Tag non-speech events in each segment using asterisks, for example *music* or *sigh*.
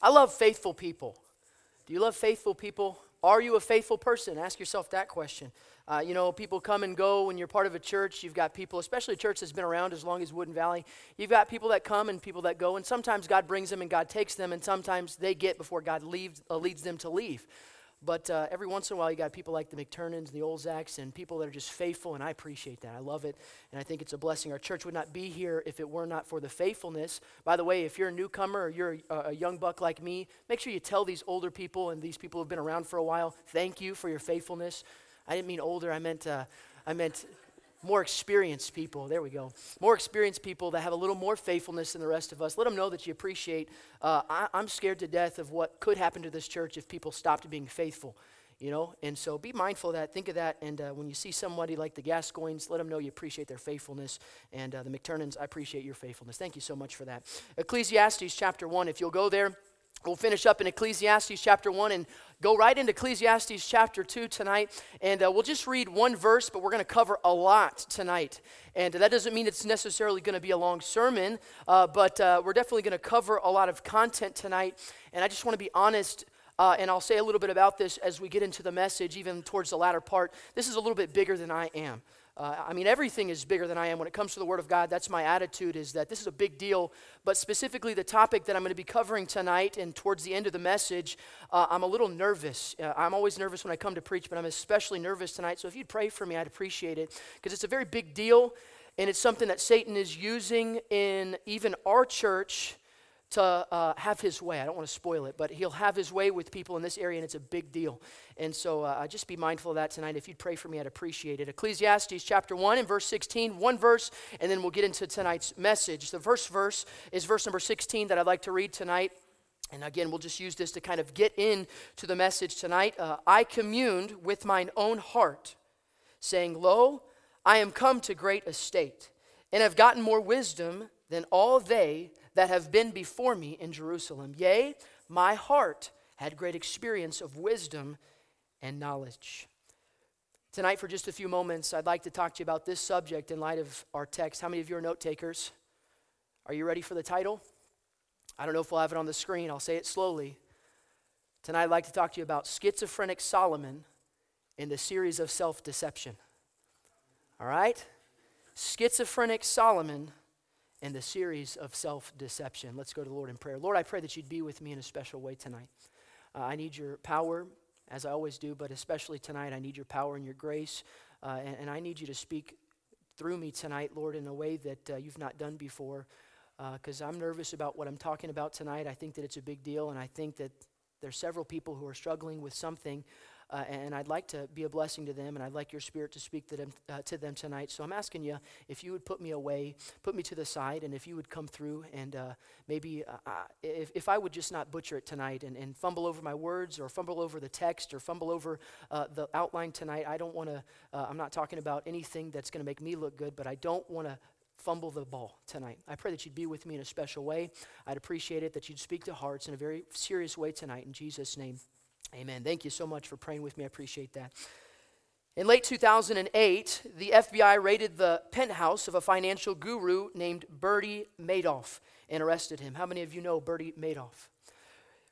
I love faithful people. Do you love faithful people? Are you a faithful person? Ask yourself that question. Uh, you know, people come and go when you're part of a church. You've got people, especially a church that's been around as long as Wooden Valley. You've got people that come and people that go, and sometimes God brings them and God takes them, and sometimes they get before God leaves, uh, leads them to leave. But uh, every once in a while, you got people like the McTurnans, the Olzacks, and people that are just faithful, and I appreciate that. I love it, and I think it's a blessing. Our church would not be here if it were not for the faithfulness. By the way, if you're a newcomer or you're a, a young buck like me, make sure you tell these older people and these people who've been around for a while, thank you for your faithfulness. I didn't mean older, I meant, uh, I meant more experienced people. There we go. More experienced people that have a little more faithfulness than the rest of us. Let them know that you appreciate. Uh, I, I'm scared to death of what could happen to this church if people stopped being faithful. You know, and so be mindful of that. Think of that. And uh, when you see somebody like the Gascoignes, let them know you appreciate their faithfulness. And uh, the McTurnans, I appreciate your faithfulness. Thank you so much for that. Ecclesiastes chapter 1, if you'll go there. We'll finish up in Ecclesiastes chapter 1 and go right into Ecclesiastes chapter 2 tonight. And uh, we'll just read one verse, but we're going to cover a lot tonight. And that doesn't mean it's necessarily going to be a long sermon, uh, but uh, we're definitely going to cover a lot of content tonight. And I just want to be honest. Uh, and I'll say a little bit about this as we get into the message, even towards the latter part. This is a little bit bigger than I am. Uh, I mean, everything is bigger than I am when it comes to the Word of God. That's my attitude, is that this is a big deal. But specifically, the topic that I'm going to be covering tonight and towards the end of the message, uh, I'm a little nervous. Uh, I'm always nervous when I come to preach, but I'm especially nervous tonight. So if you'd pray for me, I'd appreciate it because it's a very big deal. And it's something that Satan is using in even our church to uh, have his way. I don't want to spoil it, but he'll have his way with people in this area, and it's a big deal. And so uh, just be mindful of that tonight. If you'd pray for me, I'd appreciate it. Ecclesiastes chapter 1 and verse 16, one verse, and then we'll get into tonight's message. The first verse is verse number 16 that I'd like to read tonight. And again, we'll just use this to kind of get into the message tonight. Uh, I communed with mine own heart, saying, Lo, I am come to great estate, and have gotten more wisdom than all they that have been before me in Jerusalem. Yea, my heart had great experience of wisdom and knowledge. Tonight, for just a few moments, I'd like to talk to you about this subject in light of our text. How many of you are note takers? Are you ready for the title? I don't know if we'll have it on the screen. I'll say it slowly. Tonight, I'd like to talk to you about schizophrenic Solomon in the series of self deception. All right? Schizophrenic Solomon in the series of self deception. Let's go to the Lord in prayer. Lord, I pray that you'd be with me in a special way tonight. Uh, I need your power, as I always do, but especially tonight, I need your power and your grace. Uh, and, and, I need you to speak through me tonight, Lord, in a way that uh, you've not done before. Because uh, I'm nervous about what I'm talking about tonight. I think that it's a big deal, and I think that there's several people who are struggling with something uh, and I'd like to be a blessing to them, and I'd like your spirit to speak to them, uh, to them tonight. So I'm asking you if you would put me away, put me to the side, and if you would come through, and uh, maybe uh, if, if I would just not butcher it tonight and, and fumble over my words or fumble over the text or fumble over uh, the outline tonight, I don't want to, uh, I'm not talking about anything that's going to make me look good, but I don't want to fumble the ball tonight. I pray that you'd be with me in a special way. I'd appreciate it that you'd speak to hearts in a very serious way tonight. In Jesus' name. Amen. Thank you so much for praying with me. I appreciate that. In late 2008, the FBI raided the penthouse of a financial guru named Bernie Madoff and arrested him. How many of you know Bernie Madoff?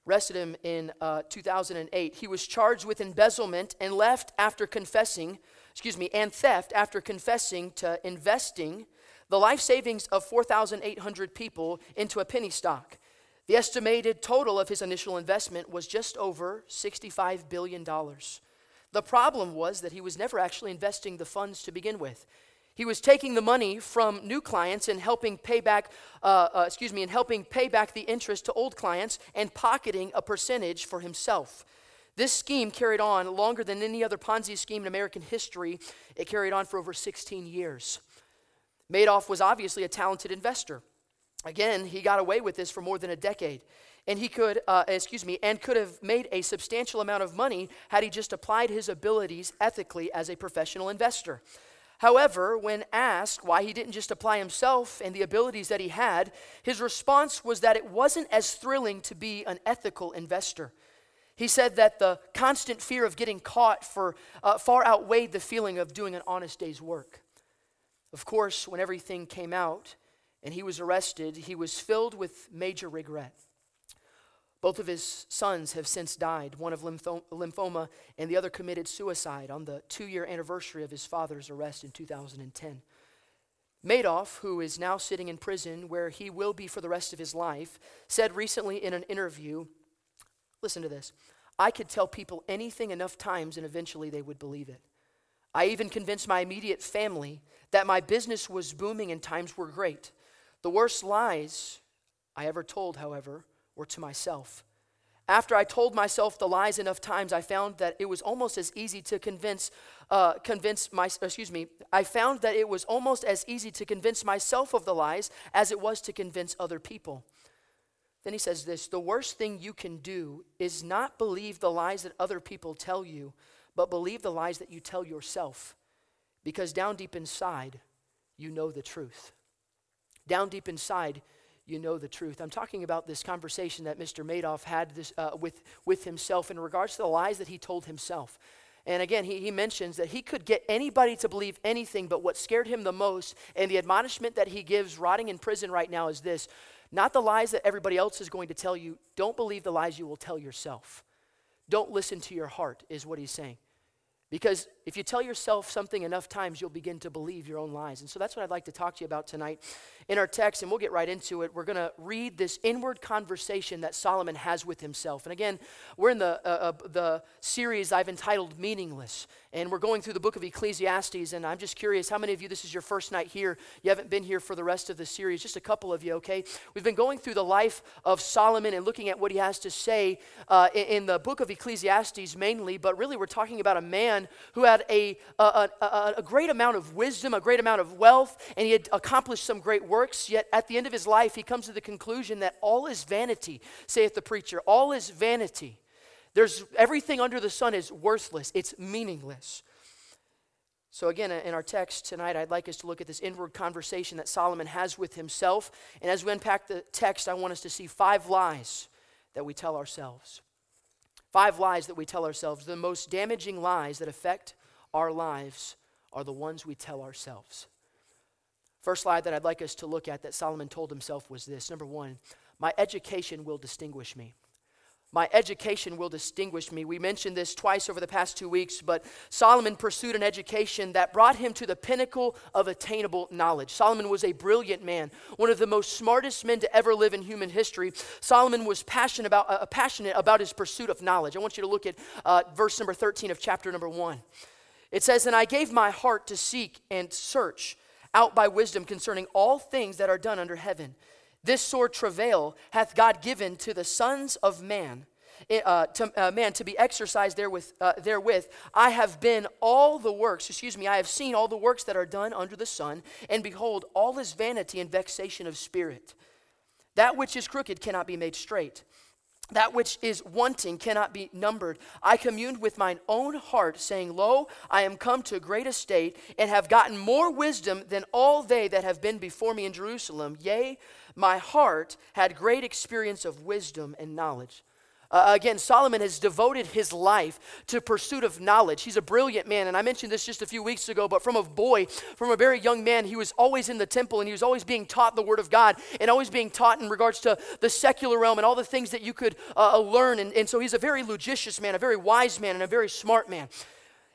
Arrested him in uh, 2008. He was charged with embezzlement and left after confessing, excuse me, and theft after confessing to investing the life savings of 4,800 people into a penny stock. The estimated total of his initial investment was just over $65 billion. The problem was that he was never actually investing the funds to begin with. He was taking the money from new clients and helping pay back, uh, uh, excuse me, and helping pay back the interest to old clients and pocketing a percentage for himself. This scheme carried on longer than any other Ponzi scheme in American history. It carried on for over 16 years. Madoff was obviously a talented investor. Again, he got away with this for more than a decade. And he could, uh, excuse me, and could have made a substantial amount of money had he just applied his abilities ethically as a professional investor. However, when asked why he didn't just apply himself and the abilities that he had, his response was that it wasn't as thrilling to be an ethical investor. He said that the constant fear of getting caught for, uh, far outweighed the feeling of doing an honest day's work. Of course, when everything came out, and he was arrested, he was filled with major regret. Both of his sons have since died, one of lymphoma and the other committed suicide on the two year anniversary of his father's arrest in 2010. Madoff, who is now sitting in prison where he will be for the rest of his life, said recently in an interview listen to this I could tell people anything enough times and eventually they would believe it. I even convinced my immediate family that my business was booming and times were great. The worst lies I ever told, however, were to myself. After I told myself the lies enough times, I found that it was almost as easy to convince, uh, convince my, excuse me, I found that it was almost as easy to convince myself of the lies as it was to convince other people. Then he says this the worst thing you can do is not believe the lies that other people tell you, but believe the lies that you tell yourself. Because down deep inside, you know the truth. Down deep inside, you know the truth. I'm talking about this conversation that Mr. Madoff had this, uh, with, with himself in regards to the lies that he told himself. And again, he, he mentions that he could get anybody to believe anything, but what scared him the most, and the admonishment that he gives rotting in prison right now is this not the lies that everybody else is going to tell you. Don't believe the lies you will tell yourself. Don't listen to your heart, is what he's saying. Because if you tell yourself something enough times, you'll begin to believe your own lies. And so that's what I'd like to talk to you about tonight in our text, and we'll get right into it. We're going to read this inward conversation that Solomon has with himself. And again, we're in the, uh, uh, the series I've entitled Meaningless, and we're going through the book of Ecclesiastes. And I'm just curious how many of you, this is your first night here, you haven't been here for the rest of the series? Just a couple of you, okay? We've been going through the life of Solomon and looking at what he has to say uh, in, in the book of Ecclesiastes mainly, but really we're talking about a man who had a a, a, a, great amount of wisdom, a great amount of wealth, and he had accomplished some great works. Yet at the end of his life, he comes to the conclusion that all is vanity, saith the preacher. All is vanity. There's everything under the sun is worthless, it's meaningless. So, again, in our text tonight, I'd like us to look at this inward conversation that Solomon has with himself. And as we unpack the text, I want us to see five lies that we tell ourselves. Five lies that we tell ourselves, the most damaging lies that affect our lives are the ones we tell ourselves. First lie that I'd like us to look at that Solomon told himself was this number one, my education will distinguish me. My education will distinguish me. We mentioned this twice over the past two weeks, but Solomon pursued an education that brought him to the pinnacle of attainable knowledge. Solomon was a brilliant man, one of the most smartest men to ever live in human history. Solomon was passionate about, uh, passionate about his pursuit of knowledge. I want you to look at uh, verse number 13 of chapter number 1. It says, And I gave my heart to seek and search out by wisdom concerning all things that are done under heaven. This sore travail hath God given to the sons of man. Eh, uh, to uh, man to be exercised therewith, uh, therewith i have been all the works excuse me i have seen all the works that are done under the sun and behold all is vanity and vexation of spirit that which is crooked cannot be made straight that which is wanting cannot be numbered. I communed with mine own heart, saying, Lo, I am come to a great estate, and have gotten more wisdom than all they that have been before me in Jerusalem. Yea, my heart had great experience of wisdom and knowledge. Uh, again, Solomon has devoted his life to pursuit of knowledge. He's a brilliant man, and I mentioned this just a few weeks ago, but from a boy, from a very young man, he was always in the temple and he was always being taught the Word of God and always being taught in regards to the secular realm and all the things that you could uh, uh learn. And, and so he's a very logicious man, a very wise man, and a very smart man.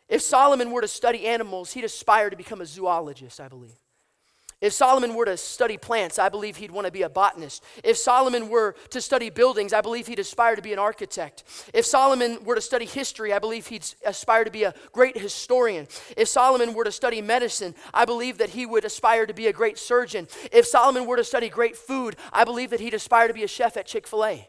If Solomon were to study animals, he'd aspire to become a zoologist, I believe. If Solomon were to study plants, I believe he'd want to be a botanist. If Solomon were to study buildings, I believe he'd aspire to be an architect. If Solomon were to study history, I believe he'd aspire to be a great historian. If Solomon were to study medicine, I believe that he would aspire to be a great surgeon. If Solomon were to study great food, I believe that he'd aspire to be a chef at Chick fil A.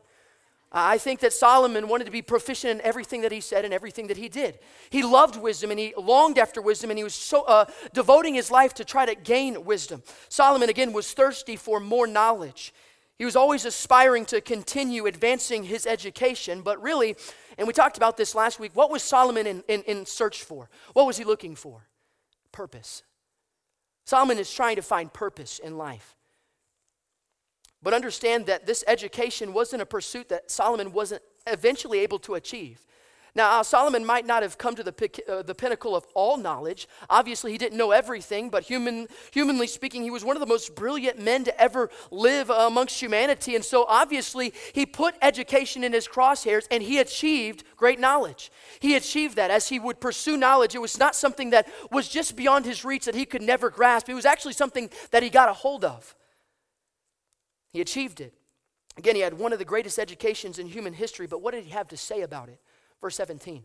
I think that Solomon wanted to be proficient in everything that he said and everything that he did. He loved wisdom and he longed after wisdom and he was so uh, devoting his life to try to gain wisdom. Solomon again was thirsty for more knowledge. He was always aspiring to continue advancing his education, but really, and we talked about this last week, what was Solomon in, in, in search for? What was he looking for? Purpose. Solomon is trying to find purpose in life. But understand that this education wasn't a pursuit that Solomon wasn't eventually able to achieve. Now, uh, Solomon might not have come to the, uh, the pinnacle of all knowledge. Obviously, he didn't know everything, but human, humanly speaking, he was one of the most brilliant men to ever live uh, amongst humanity. And so, obviously, he put education in his crosshairs and he achieved great knowledge. He achieved that. As he would pursue knowledge, it was not something that was just beyond his reach that he could never grasp, it was actually something that he got a hold of. He achieved it. Again, he had one of the greatest educations in human history, but what did he have to say about it? Verse 17.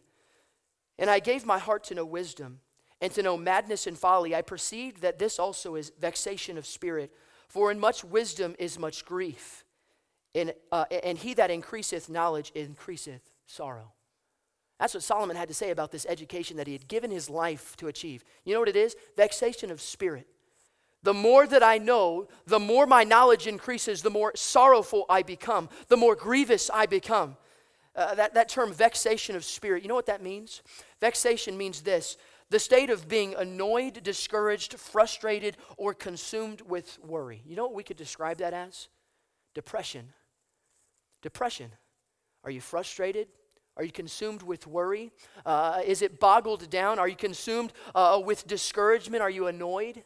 And I gave my heart to know wisdom and to know madness and folly. I perceived that this also is vexation of spirit. For in much wisdom is much grief, and, uh, and he that increaseth knowledge increaseth sorrow. That's what Solomon had to say about this education that he had given his life to achieve. You know what it is? Vexation of spirit. The more that I know, the more my knowledge increases, the more sorrowful I become, the more grievous I become. Uh, that, that term, vexation of spirit, you know what that means? Vexation means this the state of being annoyed, discouraged, frustrated, or consumed with worry. You know what we could describe that as? Depression. Depression. Are you frustrated? Are you consumed with worry? Uh, is it boggled down? Are you consumed uh, with discouragement? Are you annoyed?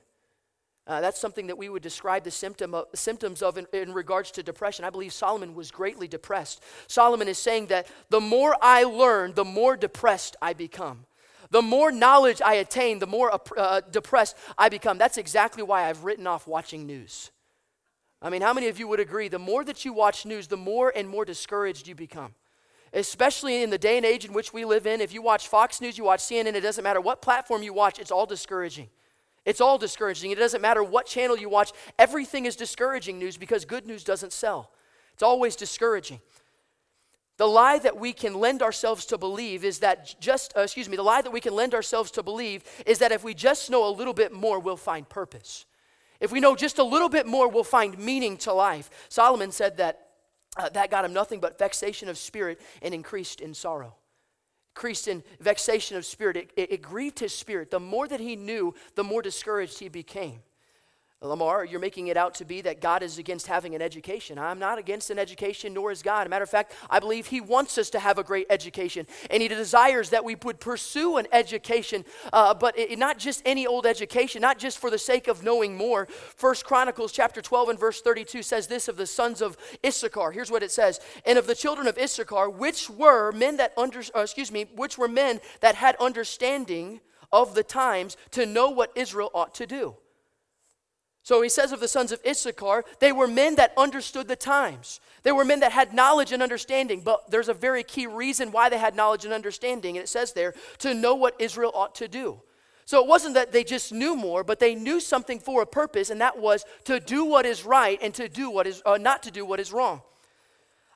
Uh, that's something that we would describe the symptom of, symptoms of in, in regards to depression. I believe Solomon was greatly depressed. Solomon is saying that the more I learn, the more depressed I become. The more knowledge I attain, the more uh, depressed I become. That's exactly why I've written off watching news. I mean, how many of you would agree? The more that you watch news, the more and more discouraged you become. Especially in the day and age in which we live in. If you watch Fox News, you watch CNN, it doesn't matter what platform you watch, it's all discouraging. It's all discouraging. It doesn't matter what channel you watch, everything is discouraging news because good news doesn't sell. It's always discouraging. The lie that we can lend ourselves to believe is that just, uh, excuse me, the lie that we can lend ourselves to believe is that if we just know a little bit more, we'll find purpose. If we know just a little bit more, we'll find meaning to life. Solomon said that uh, that got him nothing but vexation of spirit and increased in sorrow increased in vexation of spirit. It, it, it, grieved his spirit. The more that he knew, the more discouraged he became. Lamar, you're making it out to be that God is against having an education. I'm not against an education, nor is God. A matter of fact, I believe He wants us to have a great education, and He desires that we would pursue an education, uh, but it, not just any old education, not just for the sake of knowing more. First Chronicles chapter 12 and verse 32 says this of the sons of Issachar. Here's what it says: "And of the children of Issachar, which were men that under, uh, excuse me, which were men that had understanding of the times to know what Israel ought to do." So he says of the sons of Issachar, they were men that understood the times. They were men that had knowledge and understanding, but there's a very key reason why they had knowledge and understanding, and it says there, to know what Israel ought to do. So it wasn't that they just knew more, but they knew something for a purpose, and that was to do what is right and to do what is uh, not to do what is wrong.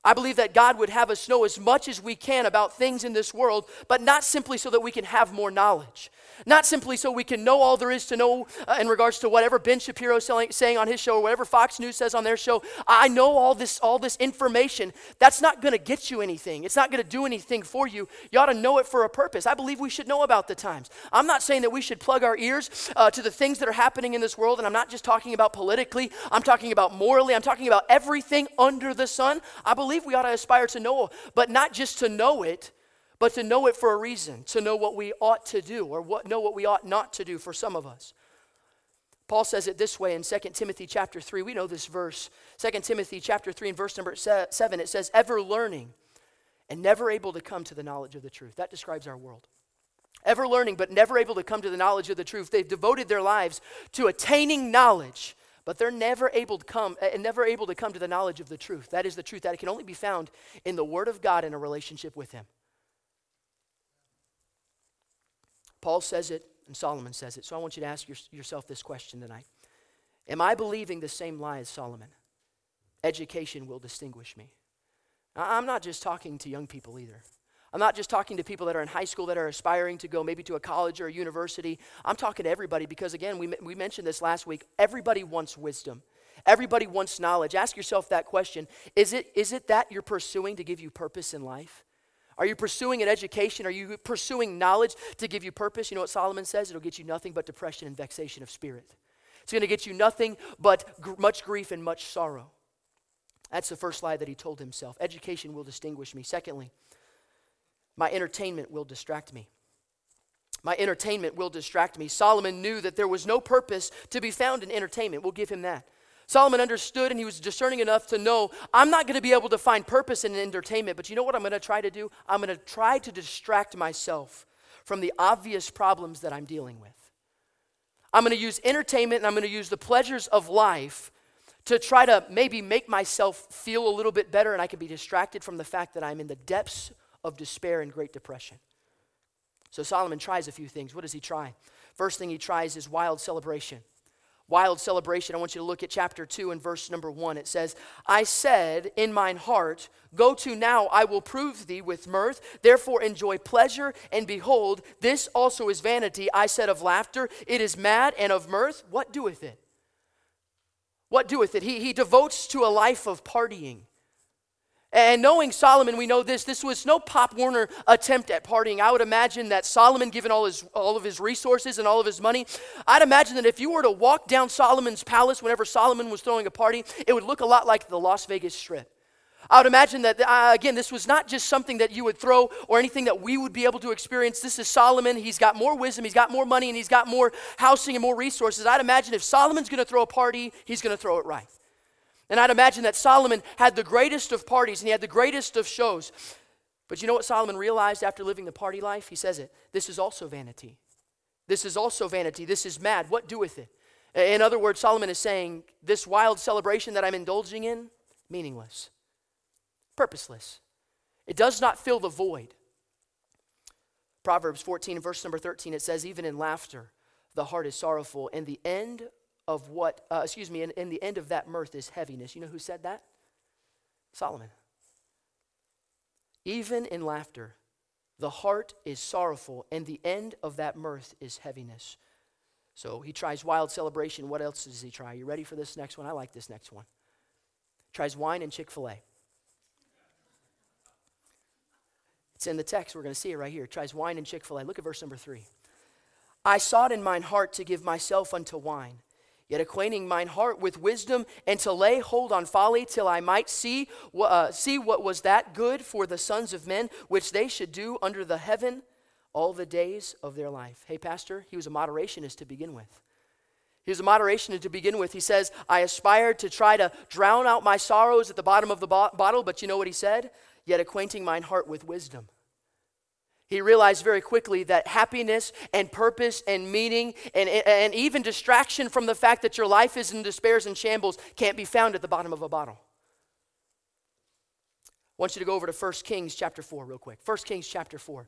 I believe that God would have us know as much as we can about things in this world, but not simply so that we can have more knowledge. Not simply so we can know all there is to know uh, in regards to whatever Ben Shapiro is saying on his show or whatever Fox News says on their show. I know all this, all this information. That's not going to get you anything. It's not going to do anything for you. You ought to know it for a purpose. I believe we should know about the times. I'm not saying that we should plug our ears uh, to the things that are happening in this world, and I'm not just talking about politically. I'm talking about morally. I'm talking about everything under the sun. I believe we ought to aspire to know, but not just to know it, but to know it for a reason, to know what we ought to do or what, know what we ought not to do for some of us. Paul says it this way in 2 Timothy chapter 3. We know this verse. 2 Timothy chapter 3 and verse number 7, it says, ever learning and never able to come to the knowledge of the truth. That describes our world. Ever learning, but never able to come to the knowledge of the truth. They've devoted their lives to attaining knowledge, but they're never able to come uh, never able to come to the knowledge of the truth. That is the truth that it can only be found in the Word of God in a relationship with Him. Paul says it, and Solomon says it. So I want you to ask your, yourself this question tonight Am I believing the same lie as Solomon? Education will distinguish me. I'm not just talking to young people either. I'm not just talking to people that are in high school that are aspiring to go maybe to a college or a university. I'm talking to everybody because, again, we, we mentioned this last week. Everybody wants wisdom, everybody wants knowledge. Ask yourself that question is it, is it that you're pursuing to give you purpose in life? Are you pursuing an education? Are you pursuing knowledge to give you purpose? You know what Solomon says? It'll get you nothing but depression and vexation of spirit. It's going to get you nothing but gr- much grief and much sorrow. That's the first lie that he told himself. Education will distinguish me. Secondly, My entertainment will distract me. My entertainment will distract me. Solomon knew that there was no purpose to be found in entertainment. We'll give him that. Solomon understood and he was discerning enough to know I'm not going to be able to find purpose in entertainment, but you know what I'm going to try to do? I'm going to try to distract myself from the obvious problems that I'm dealing with. I'm going to use entertainment and I'm going to use the pleasures of life to try to maybe make myself feel a little bit better and I can be distracted from the fact that I'm in the depths of despair and great depression. So Solomon tries a few things. What does he try? First thing he tries is wild celebration. Wild celebration. I want you to look at chapter 2 and verse number 1. It says, I said in mine heart, Go to now, I will prove thee with mirth. Therefore enjoy pleasure, and behold, this also is vanity. I said of laughter, it is mad, and of mirth, what doeth it? What doeth it? He, he devotes to a life of partying. And knowing Solomon, we know this. This was no Pop Warner attempt at partying. I would imagine that Solomon, given all, his, all of his resources and all of his money, I'd imagine that if you were to walk down Solomon's palace whenever Solomon was throwing a party, it would look a lot like the Las Vegas Strip. I would imagine that, uh, again, this was not just something that you would throw or anything that we would be able to experience. This is Solomon. He's got more wisdom, he's got more money, and he's got more housing and more resources. I'd imagine if Solomon's going to throw a party, he's going to throw it right. And I'd imagine that Solomon had the greatest of parties and he had the greatest of shows. But you know what Solomon realized after living the party life? He says it this is also vanity. This is also vanity. This is mad. What doeth it? In other words, Solomon is saying, This wild celebration that I'm indulging in, meaningless, purposeless. It does not fill the void. Proverbs 14 verse number 13, it says, Even in laughter, the heart is sorrowful, and the end of what, uh, excuse me, in the end of that mirth is heaviness. You know who said that? Solomon. Even in laughter, the heart is sorrowful, and the end of that mirth is heaviness. So he tries wild celebration. What else does he try? You ready for this next one? I like this next one. Tries wine and Chick fil A. It's in the text. We're going to see it right here. Tries wine and Chick fil A. Look at verse number three. I sought in mine heart to give myself unto wine yet acquainting mine heart with wisdom, and to lay hold on folly, till I might see, uh, see what was that good for the sons of men, which they should do under the heaven all the days of their life. Hey, Pastor, he was a moderationist to begin with. He was a moderationist to begin with. He says, I aspired to try to drown out my sorrows at the bottom of the bo- bottle, but you know what he said? Yet acquainting mine heart with wisdom. He realized very quickly that happiness and purpose and meaning and, and even distraction from the fact that your life is in despairs and shambles can't be found at the bottom of a bottle. I want you to go over to 1 Kings chapter 4 real quick. 1 Kings chapter 4.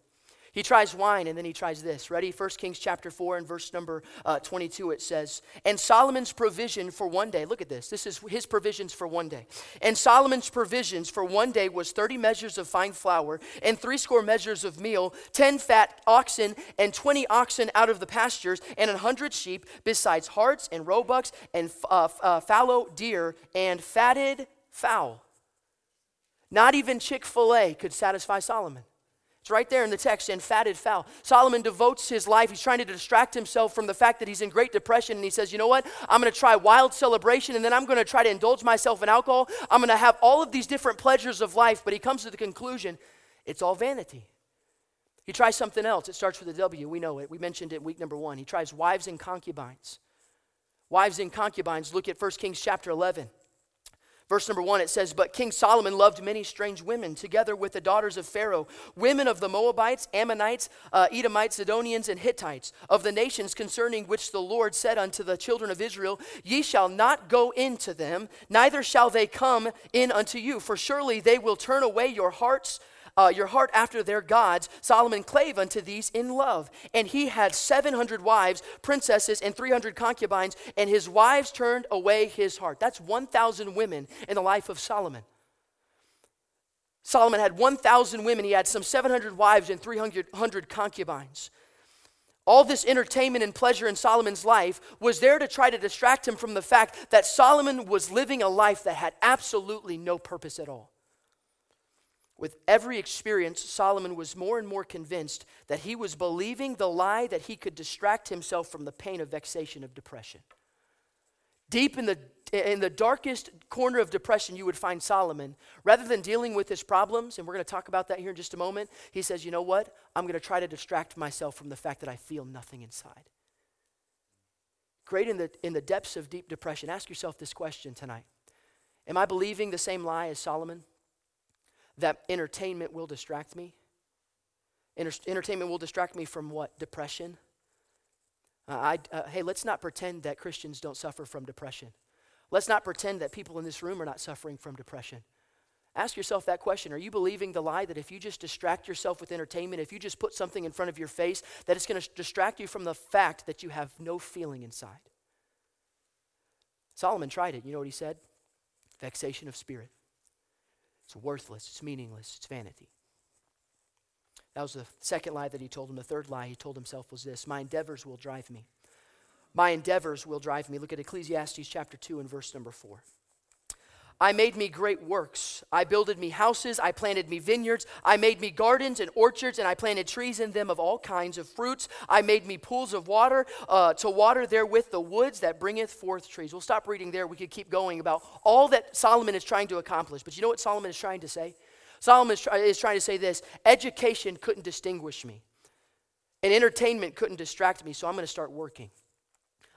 He tries wine and then he tries this. Ready? 1 Kings chapter 4 and verse number uh, 22 it says, And Solomon's provision for one day, look at this. This is his provisions for one day. And Solomon's provisions for one day was 30 measures of fine flour and three score measures of meal, 10 fat oxen and 20 oxen out of the pastures, and a hundred sheep, besides harts and roebucks and uh, uh, fallow deer and fatted fowl. Not even Chick fil A could satisfy Solomon. It's right there in the text, and fatted fowl. Solomon devotes his life. He's trying to distract himself from the fact that he's in great depression. And he says, You know what? I'm going to try wild celebration, and then I'm going to try to indulge myself in alcohol. I'm going to have all of these different pleasures of life. But he comes to the conclusion it's all vanity. He tries something else. It starts with a W. We know it. We mentioned it week number one. He tries wives and concubines. Wives and concubines. Look at 1 Kings chapter 11. Verse number one, it says, But King Solomon loved many strange women, together with the daughters of Pharaoh, women of the Moabites, Ammonites, uh, Edomites, Sidonians, and Hittites, of the nations concerning which the Lord said unto the children of Israel, Ye shall not go into them, neither shall they come in unto you, for surely they will turn away your hearts uh, your heart after their gods, Solomon clave unto these in love. And he had 700 wives, princesses, and 300 concubines, and his wives turned away his heart. That's 1,000 women in the life of Solomon. Solomon had 1,000 women. He had some 700 wives and 300 concubines. All this entertainment and pleasure in Solomon's life was there to try to distract him from the fact that Solomon was living a life that had absolutely no purpose at all. With every experience, Solomon was more and more convinced that he was believing the lie that he could distract himself from the pain of vexation of depression. Deep in the in the darkest corner of depression, you would find Solomon. Rather than dealing with his problems, and we're going to talk about that here in just a moment, he says, You know what? I'm going to try to distract myself from the fact that I feel nothing inside. Great in the, in the depths of deep depression, ask yourself this question tonight Am I believing the same lie as Solomon? That entertainment will distract me? entertainment will distract me from what? Depression? Uh, I, uh, hey, let's not pretend that Christians don't suffer from depression. Let's not pretend that people in this room are not suffering from depression. Ask yourself that question. Are you believing the lie that if you just distract yourself with entertainment, if you just put something in front of your face, that it's going to distract you from the fact that you have no feeling inside? Solomon tried it. You know what he said? Vexation of spirit. It's worthless, it's meaningless, it's vanity. That was the second lie that he told him. The third lie he told himself was this My endeavors will drive me. My endeavors will drive me. Look at Ecclesiastes chapter 2 and verse number 4. I made me great works. I builded me houses. I planted me vineyards. I made me gardens and orchards, and I planted trees in them of all kinds of fruits. I made me pools of water uh, to water therewith the woods that bringeth forth trees. We'll stop reading there. We could keep going about all that Solomon is trying to accomplish. But you know what Solomon is trying to say? Solomon is, try, is trying to say this education couldn't distinguish me, and entertainment couldn't distract me, so I'm going to start working.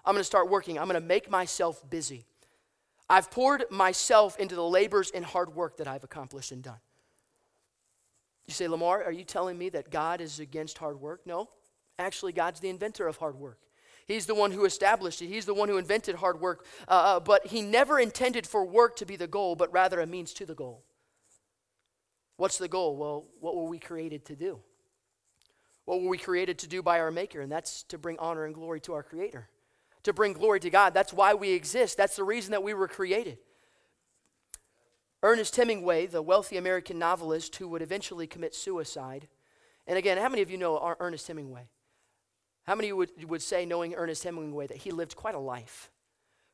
I'm going to start working. I'm going to make myself busy. I've poured myself into the labors and hard work that I've accomplished and done. You say, Lamar, are you telling me that God is against hard work? No. Actually, God's the inventor of hard work. He's the one who established it. He's the one who invented hard work. Uh, uh, but he never intended for work to be the goal, but rather a means to the goal. What's the goal? Well, what were we created to do? What were we created to do by our Maker? And that's to bring honor and glory to our Creator to bring glory to God. That's why we exist. That's the reason that we were created. Ernest Hemingway, the wealthy American novelist who would eventually commit suicide. And again, how many of you know Ernest Hemingway? How many would, would say, knowing Ernest Hemingway, that he lived quite a life?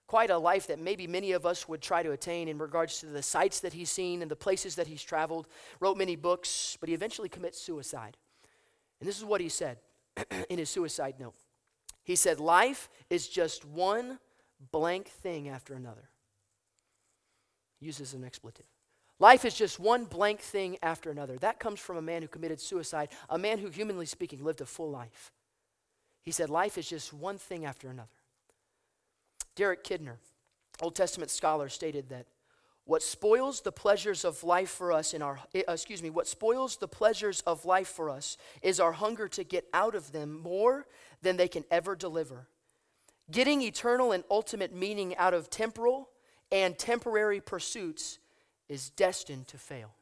Quite a life that maybe many of us would try to attain in regards to the sights that he's seen and the places that he's traveled, wrote many books, but he eventually commits suicide. And this is what he said *clears throat* in his suicide note he said, Life is just one blank thing after another. Uses an expletive. Life is just one blank thing after another. That comes from a man who committed suicide, a man who, humanly speaking, lived a full life. He said, Life is just one thing after another. Derek Kidner, Old Testament scholar, stated that what spoils the pleasures of life for us in our eh, excuse me what spoils the pleasures of life for us is our hunger to get out of them more than they can ever deliver. Getting eternal and ultimate meaning out of temporal and temporary pursuits is destined to fail.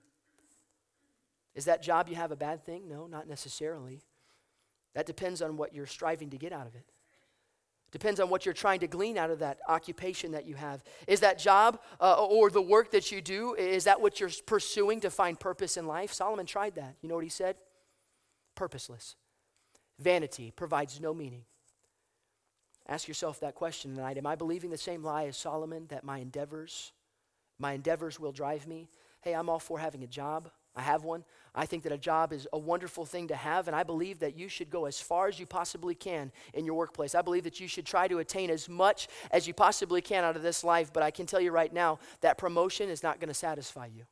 Is that job you have a bad thing? No, not necessarily. That depends on what you're striving to get out of it. Depends on what you're trying to glean out of that occupation that you have. Is that job uh, or the work that you do, is that what you're pursuing to find purpose in life? Solomon tried that. You know what he said? Purposeless. Vanity provides no meaning. Ask yourself that question tonight. Am I believing the same lie as Solomon that my endeavors, my endeavors will drive me? Hey, I'm all for having a job. I have one. I think that a job is a wonderful thing to have, and I believe that you should go as far as you possibly can in your workplace. I believe that you should try to attain as much as you possibly can out of this life, but I can tell you right now that promotion is not going to satisfy you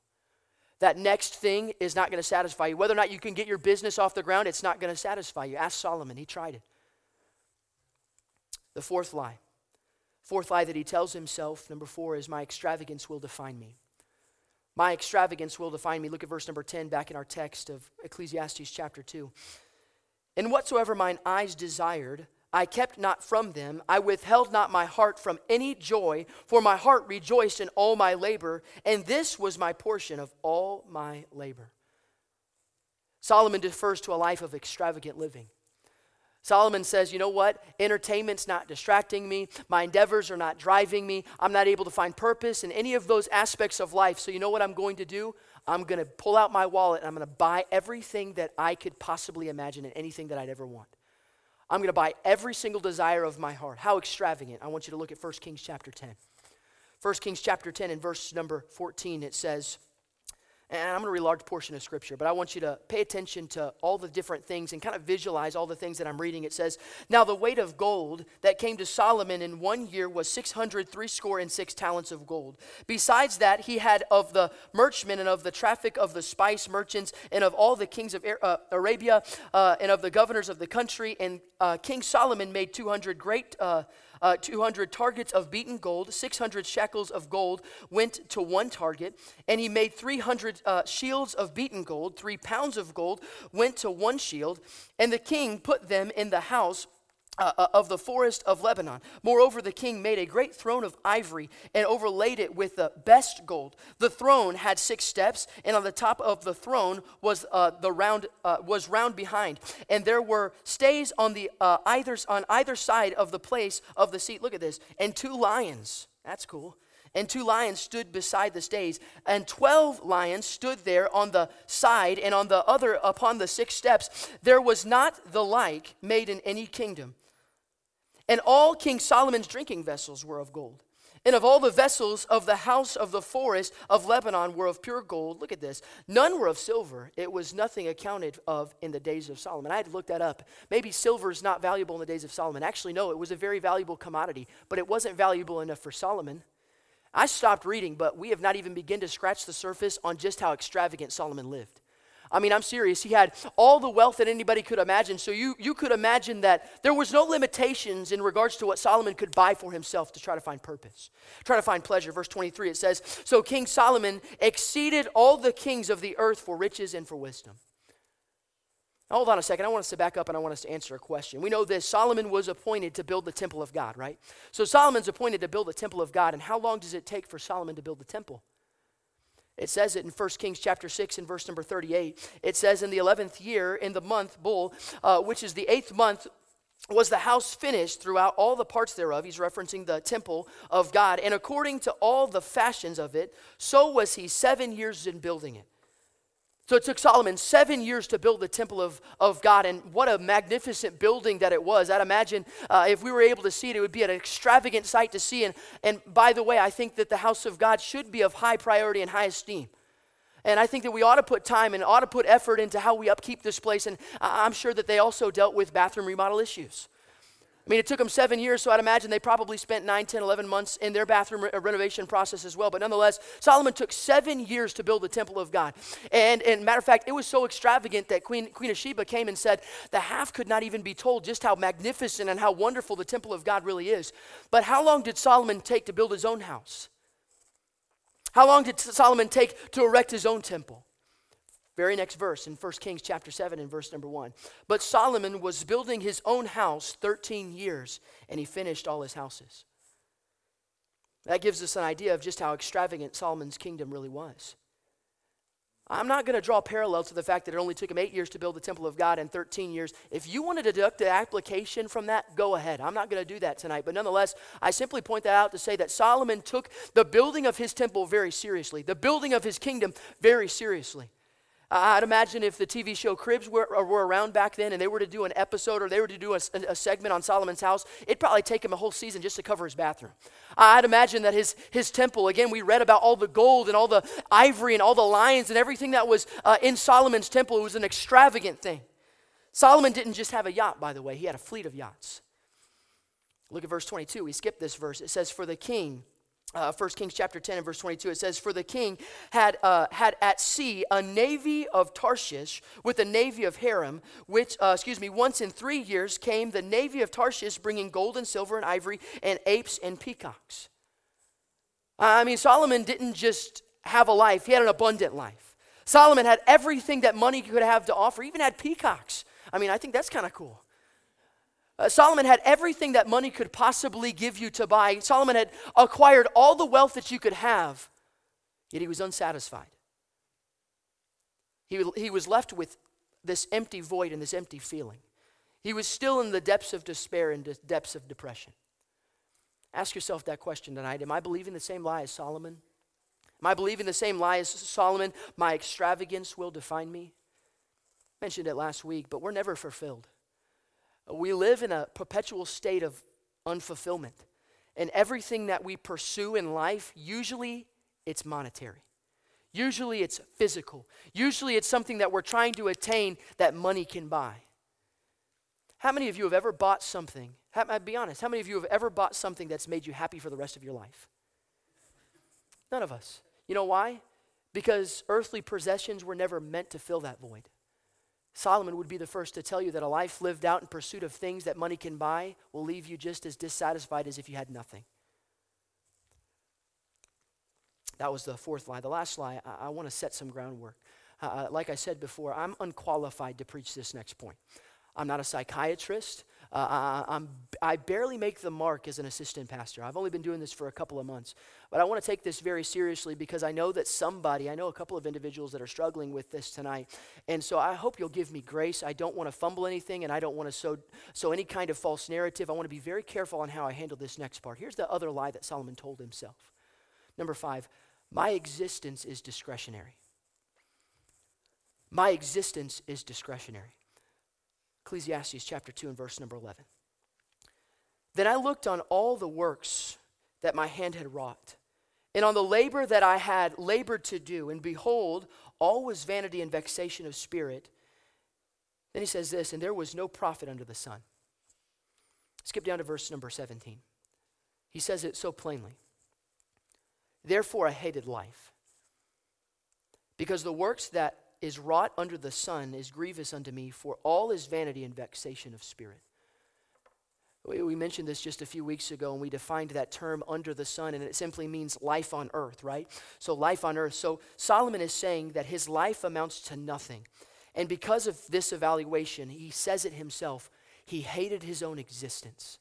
that next thing is not going to satisfy you. Whether or not you can get your business off the ground, it's not going to satisfy you. Ask Solomon, he tried it. The fourth lie. Fourth lie that he tells himself, number four, is my extravagance will define me. My extravagance will define me. Look at verse number 10 back in our text of Ecclesiastes chapter 2. And whatsoever mine eyes desired, I kept not from them. I withheld not my heart from any joy, for my heart rejoiced in all my labor, and this was my portion of all my labor. Solomon defers to a life of extravagant living. Solomon says, You know what? Entertainment's not distracting me. My endeavors are not driving me. I'm not able to find purpose in any of those aspects of life. So, you know what I'm going to do? I'm going to pull out my wallet and I'm going to buy everything that I could possibly imagine and anything that I'd ever want. I'm going to buy every single desire of my heart. How extravagant. I want you to look at 1 Kings chapter 10. 1 Kings chapter 10 and verse number 14, it says, And I'm going to read a large portion of scripture, but I want you to pay attention to all the different things and kind of visualize all the things that I'm reading. It says, Now the weight of gold that came to Solomon in one year was 603 score and six talents of gold. Besides that, he had of the merchantmen and of the traffic of the spice merchants and of all the kings of uh, Arabia uh, and of the governors of the country. And uh, King Solomon made 200 great uh, uh, 200 targets of beaten gold, 600 shekels of gold went to one target, and he made 300 uh, shields of beaten gold, three pounds of gold went to one shield, and the king put them in the house uh, uh, of the forest of Lebanon. Moreover, the king made a great throne of ivory and overlaid it with the best gold. The throne had six steps, and on the top of the throne was uh, the round uh, was round behind, and there were stays on the uh, either on either side of the place of the seat. Look at this, and two lions. That's cool. And two lions stood beside the stays, and twelve lions stood there on the side, and on the other upon the six steps. There was not the like made in any kingdom. And all King Solomon's drinking vessels were of gold. And of all the vessels of the house of the forest of Lebanon were of pure gold. Look at this. None were of silver. It was nothing accounted of in the days of Solomon. I had to look that up. Maybe silver is not valuable in the days of Solomon. Actually, no, it was a very valuable commodity, but it wasn't valuable enough for Solomon. I stopped reading, but we have not even begun to scratch the surface on just how extravagant Solomon lived. I mean, I'm serious. He had all the wealth that anybody could imagine. So you, you could imagine that there was no limitations in regards to what Solomon could buy for himself to try to find purpose, try to find pleasure. Verse 23, it says, So King Solomon exceeded all the kings of the earth for riches and for wisdom. Hold on a second. I want us to back up and I want us to answer a question. We know this Solomon was appointed to build the temple of God, right? So Solomon's appointed to build the temple of God. And how long does it take for Solomon to build the temple? It says it in 1 Kings chapter 6 and verse number 38. It says, In the 11th year, in the month, Bul, uh, which is the eighth month, was the house finished throughout all the parts thereof. He's referencing the temple of God. And according to all the fashions of it, so was he seven years in building it. So it took Solomon seven years to build the temple of, of God, and what a magnificent building that it was. I'd imagine uh, if we were able to see it, it would be an extravagant sight to see. And, and by the way, I think that the house of God should be of high priority and high esteem. And I think that we ought to put time and ought to put effort into how we upkeep this place. And I'm sure that they also dealt with bathroom remodel issues. I mean, it took them seven years, so I'd imagine they probably spent 9, 10, 11 months in their bathroom re- uh, renovation process as well. But nonetheless, Solomon took seven years to build the temple of God. And, and matter of fact, it was so extravagant that Queen, Queen of Sheba came and said, the half could not even be told just how magnificent and how wonderful the temple of God really is. But how long did Solomon take to build his own house? How long did Solomon take to erect his own temple? Very next verse in 1 Kings chapter 7 and verse number 1. But Solomon was building his own house 13 years, and he finished all his houses. That gives us an idea of just how extravagant Solomon's kingdom really was. I'm not going to draw parallels to the fact that it only took him eight years to build the temple of God and 13 years. If you want to deduct the application from that, go ahead. I'm not going to do that tonight. But nonetheless, I simply point that out to say that Solomon took the building of his temple very seriously, the building of his kingdom very seriously. I'd imagine if the TV show Cribs were, were around back then and they were to do an episode or they were to do a, a, segment on Solomon's house, it'd probably take him a whole season just to cover his bathroom. I'd imagine that his, his temple, again, we read about all the gold and all the ivory and all the lions and everything that was uh, in Solomon's temple. It was an extravagant thing. Solomon didn't just have a yacht, by the way, he had a fleet of yachts. Look at verse 22. We skipped this verse. It says, For the king uh, 1 Kings chapter 10 and verse 22, it says, For the king had, uh, had at sea a navy of Tarshish with a navy of Hiram, which, uh, excuse me, once in three years came the navy of Tarshish bringing gold and silver and ivory and apes and peacocks. I mean, Solomon didn't just have a life, he had an abundant life. Solomon had everything that money could have to offer, even had peacocks. I mean, I think that's kind of cool. Uh, Solomon had everything that money could possibly give you to buy. Solomon had acquired all the wealth that you could have, yet he was unsatisfied. He, he was left with this empty void and this empty feeling. He was still in the depths of despair and depths of depression. Ask yourself that question tonight Am I believing the same lie as Solomon? Am I believing the same lie as Solomon? My extravagance will define me. I mentioned it last week, but we're never fulfilled. We live in a perpetual state of unfulfillment. And everything that we pursue in life, usually it's monetary. Usually it's physical. Usually it's something that we're trying to attain that money can buy. How many of you have ever bought something? How, uh, be honest, how many of you have ever bought something that's made you happy for the rest of your life? None of us. You know why? Because earthly possessions were never meant to fill that void. Solomon would be the first to tell you that a life lived out in pursuit of things that money can buy will leave you just as dissatisfied as if you had nothing. That was the fourth lie. The last lie, I, I want to set some groundwork. Uh, uh, like I said before, I'm unqualified to preach this next point. I'm not a psychiatrist. Uh, I, I, barely make the mark as an assistant pastor. I've only been doing this for a couple of months. But I want to take this very seriously because I know that somebody, I know a couple of individuals that are struggling with this tonight. And so I hope you'll give me grace. I don't want to fumble anything and I don't want to sow, sow any kind of false narrative. I want to be very careful on how I handle this next part. Here's the other lie that Solomon told himself. Number five, my existence is discretionary. My existence is discretionary. Ecclesiastes chapter 2 and verse number 11. Then I looked on all the works that my hand had wrought, and on the labor that I had labored to do, and behold, all was vanity and vexation of spirit. Then he says this, and there was no profit under the sun. Skip down to verse number 17. He says it so plainly. Therefore, I hated life, because the works that is wrought under the sun is grievous unto me, for all is vanity and vexation of spirit. We, mentioned this just a few weeks ago, and we defined that term under the sun, and it simply means life on earth, right? So, life on earth. So, Solomon is saying that his life amounts to nothing. And because of this evaluation, he says it himself he hated his own existence.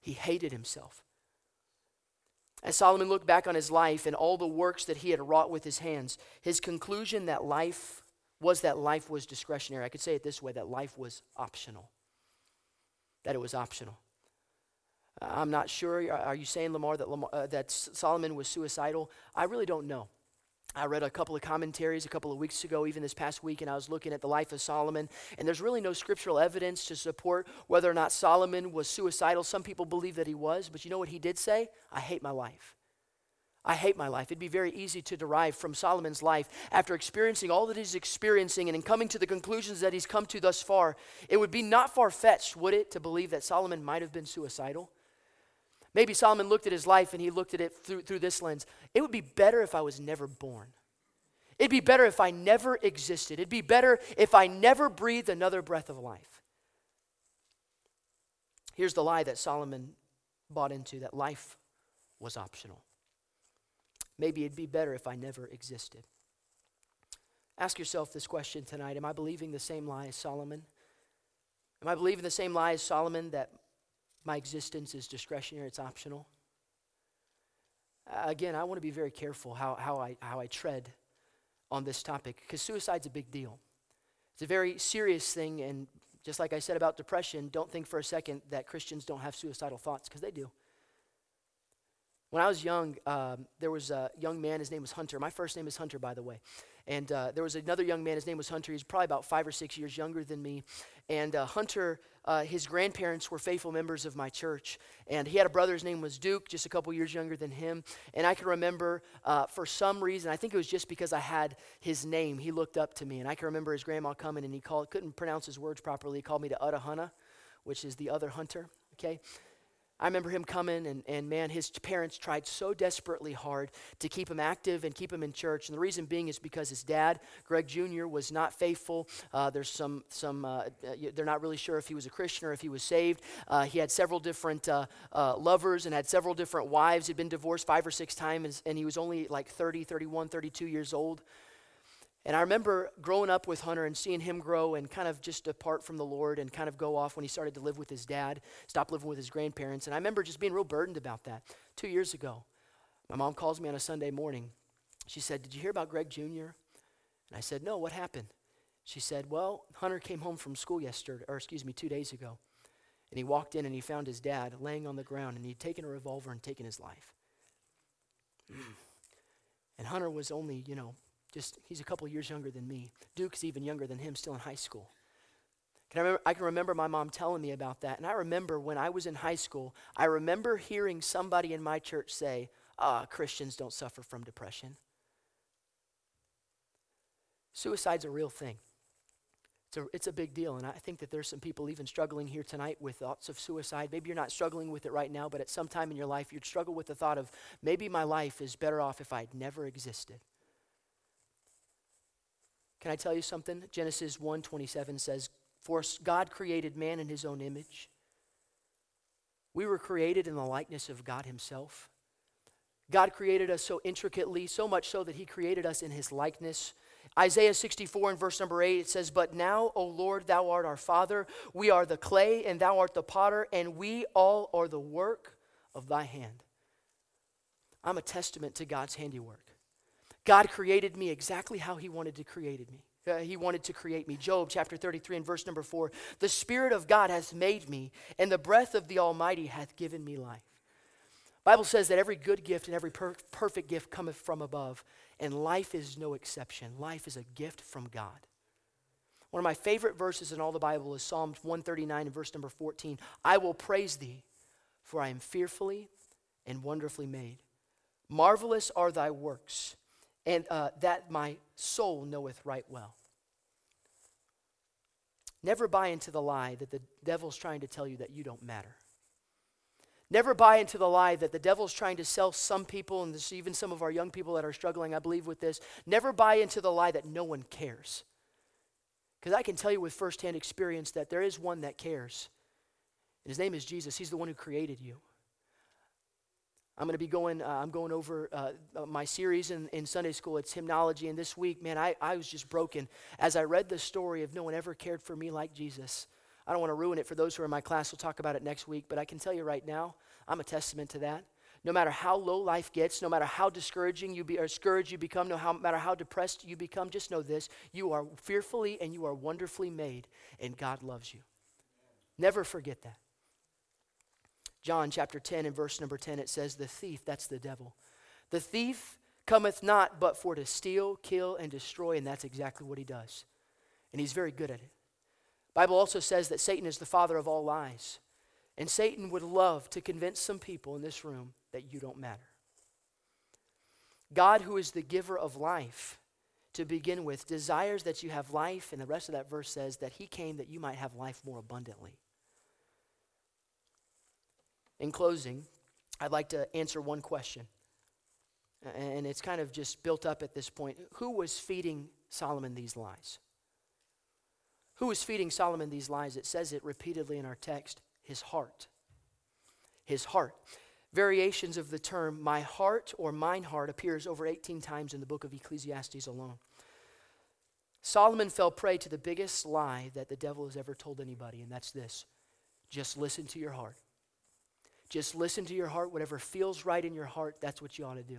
He hated himself. As Solomon looked back on his life and all the works that he had wrought with his hands, his conclusion that life was that life was discretionary. I could say it this way that life was optional. That it was optional. I'm not sure. Are you saying, Lamar, that, Lamar, uh, that Solomon was suicidal? I really don't know. I read a couple of commentaries a couple of weeks ago, even this past week, and I was looking at the life of Solomon, and there's really no scriptural evidence to support whether or not Solomon was suicidal. Some people believe that he was, but you know what he did say? I hate my life. I hate my life. It'd be very easy to derive from Solomon's life after experiencing all that he's experiencing and in coming to the conclusions that he's come to thus far. It would be not far fetched, would it, to believe that Solomon might have been suicidal? Maybe Solomon looked at his life and he looked at it through, through this lens. It would be better if I was never born. It'd be better if I never existed. It'd be better if I never breathed another breath of life. Here's the lie that Solomon bought into that life was optional. Maybe it'd be better if I never existed. Ask yourself this question tonight Am I believing the same lie as Solomon? Am I believing the same lie as Solomon that my existence is discretionary, it's optional. Again, I want to be very careful how, how, I, how I tread on this topic because suicide's a big deal. It's a very serious thing, and just like I said about depression, don't think for a second that Christians don't have suicidal thoughts because they do. When I was young, um, there was a young man, his name was Hunter. My first name is Hunter, by the way. And uh, there was another young man, his name was Hunter. He's probably about five or six years younger than me. And uh, Hunter, uh, his grandparents were faithful members of my church. And he had a brother, his name was Duke, just a couple years younger than him. And I can remember, uh, for some reason, I think it was just because I had his name, he looked up to me. And I can remember his grandma coming and he called, couldn't pronounce his words properly. He called me to Utahana, which is the other Hunter, okay? I remember him coming, and, and man, his parents tried so desperately hard to keep him active and keep him in church. And the reason being is because his dad, Greg Jr., was not faithful. Uh, there's some, some uh, they're not really sure if he was a Christian or if he was saved. Uh, he had several different uh, uh, lovers and had several different wives. He'd been divorced five or six times, and he was only like 30, 31, 32 years old. And I remember growing up with Hunter and seeing him grow and kind of just depart from the Lord and kind of go off when he started to live with his dad, stop living with his grandparents. And I remember just being real burdened about that. Two years ago, my mom calls me on a Sunday morning. She said, Did you hear about Greg Jr.? And I said, No, what happened? She said, Well, Hunter came home from school yesterday, or excuse me, two days ago. And he walked in and he found his dad laying on the ground and he'd taken a revolver and taken his life. *clears throat* And Hunter was only, you know, just, he's a couple years younger than me. Duke's even younger than him, still in high school. Can I, remember, I can remember my mom telling me about that. And I remember when I was in high school, I remember hearing somebody in my church say, ah, Christians don't suffer from depression. Suicide's a real thing. It's a, it's a big deal, and I think that there's some people even struggling here tonight with thoughts of suicide. Maybe you're not struggling with it right now, but at some time in your life, you'd struggle with the thought of maybe my life is better off if I'd never existed. Can I tell you something? Genesis 1:27 says, "For God created man in his own image. We were created in the likeness of God himself. God created us so intricately, so much so that he created us in his likeness." Isaiah 64 and verse number 8, it says, But now, O Lord, thou art our Father. We are the clay, and thou art the potter, and we all are the work of thy hand. I'm a testament to God's handiwork. God created me exactly how he wanted to create me. Uh, he wanted to create me. Job chapter 33 and verse number 4 The Spirit of God hath made me, and the breath of the Almighty hath given me life. Bible says that every good gift and every per- perfect gift cometh from above, and life is no exception. Life is a gift from God. One of my favorite verses in all the Bible is Psalms 139 and verse number 14. I will praise thee, for I am fearfully and wonderfully made. Marvelous are thy works, and uh, that my soul knoweth right well. Never buy into the lie that the devil's trying to tell you that you don't matter. Never buy into the lie that the devil's trying to sell some people, and this, even some of our young people that are struggling, I believe, with this. Never buy into the lie that no one cares. Because I can tell you with firsthand experience that there is one that cares. And his name is Jesus. He's the one who created you. I'm going to be going, uh, I'm going over uh, uh, my series in, in Sunday school. It's hymnology. And this week, man, I, I was just broken as I read the story of no one ever cared for me like Jesus. I don't want to ruin it for those who are in my class. We'll talk about it next week. But I can tell you right now, I'm a testament to that. No matter how low life gets, no matter how discouraging you be, or discouraged you become, no how, matter how depressed you become, just know this: you are fearfully and you are wonderfully made, and God loves you. Never forget that. John chapter 10 and verse number 10, it says, The thief, that's the devil. The thief cometh not but for to steal, kill, and destroy, and that's exactly what he does. And he's very good at it. Bible also says that Satan is the father of all lies. And Satan would love to convince some people in this room that you don't matter. God, who is the giver of life to begin with, desires that you have life, and the rest of that verse says that he came that you might have life more abundantly. In closing, I'd like to answer one question. And it's kind of just built up at this point. Who was feeding Solomon these lies? Who was feeding Solomon these lies? It says it repeatedly in our text his heart. His heart. Variations of the term my heart or mine heart appears over 18 times in the book of Ecclesiastes alone. Solomon fell prey to the biggest lie that the devil has ever told anybody, and that's this just listen to your heart. Just listen to your heart. Whatever feels right in your heart, that's what you ought to do.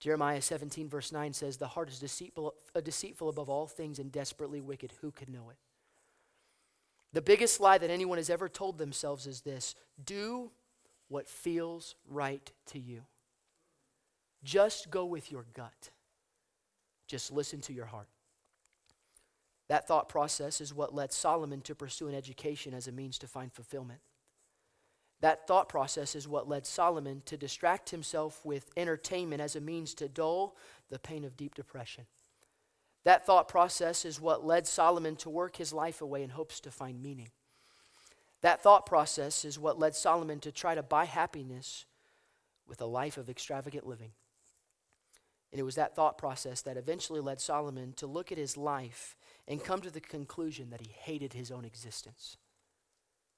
Jeremiah 17, verse 9 says, The heart is deceitful, uh, deceitful above all things and desperately wicked. Who could know it? The biggest lie that anyone has ever told themselves is this do what feels right to you. Just go with your gut. Just listen to your heart. That thought process is what led Solomon to pursue an education as a means to find fulfillment. That thought process is what led Solomon to distract himself with entertainment as a means to dull the pain of deep depression. That thought process is what led Solomon to work his life away in hopes to find meaning. That thought process is what led Solomon to try to buy happiness with a life of extravagant living. And it was that thought process that eventually led Solomon to look at his life and come to the conclusion that he hated his own existence.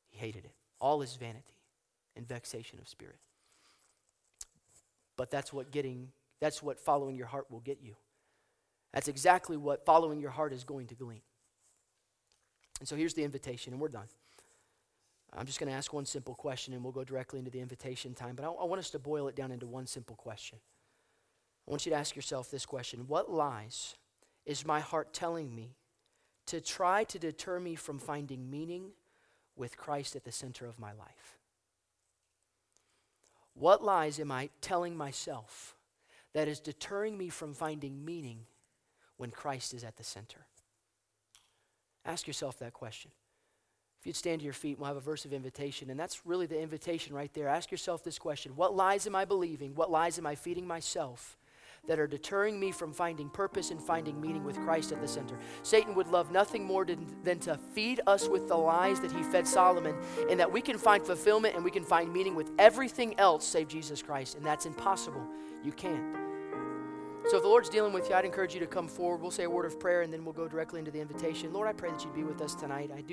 He hated it, all his vanity and vexation of spirit. But that's what getting, that's what following your heart will get you. That's exactly what following your heart is going to glean. And so here's the invitation, and we're done. I'm just going to ask one simple question, and we'll go directly into the invitation time. But I, I want us to boil it down into one simple question. I want you to ask yourself this question What lies is my heart telling me to try to deter me from finding meaning with Christ at the center of my life? What lies am I telling myself that is deterring me from finding meaning when Christ is at the center? Ask yourself that question. If you'd stand to your feet, we'll have a verse of invitation, and that's really the invitation right there. Ask yourself this question What lies am I believing? What lies am I feeding myself that are deterring me from finding purpose and finding meaning with Christ at the center. Satan would love nothing more than, to feed us with the lies that he fed Solomon, and that we can find fulfillment and we can find meaning with everything else save Jesus Christ. And that's impossible. You can't. So if the Lord's dealing with you, I'd encourage you to come forward. We'll say a word of prayer and then we'll go directly into the invitation. Lord, I pray that you'd be with us tonight. I do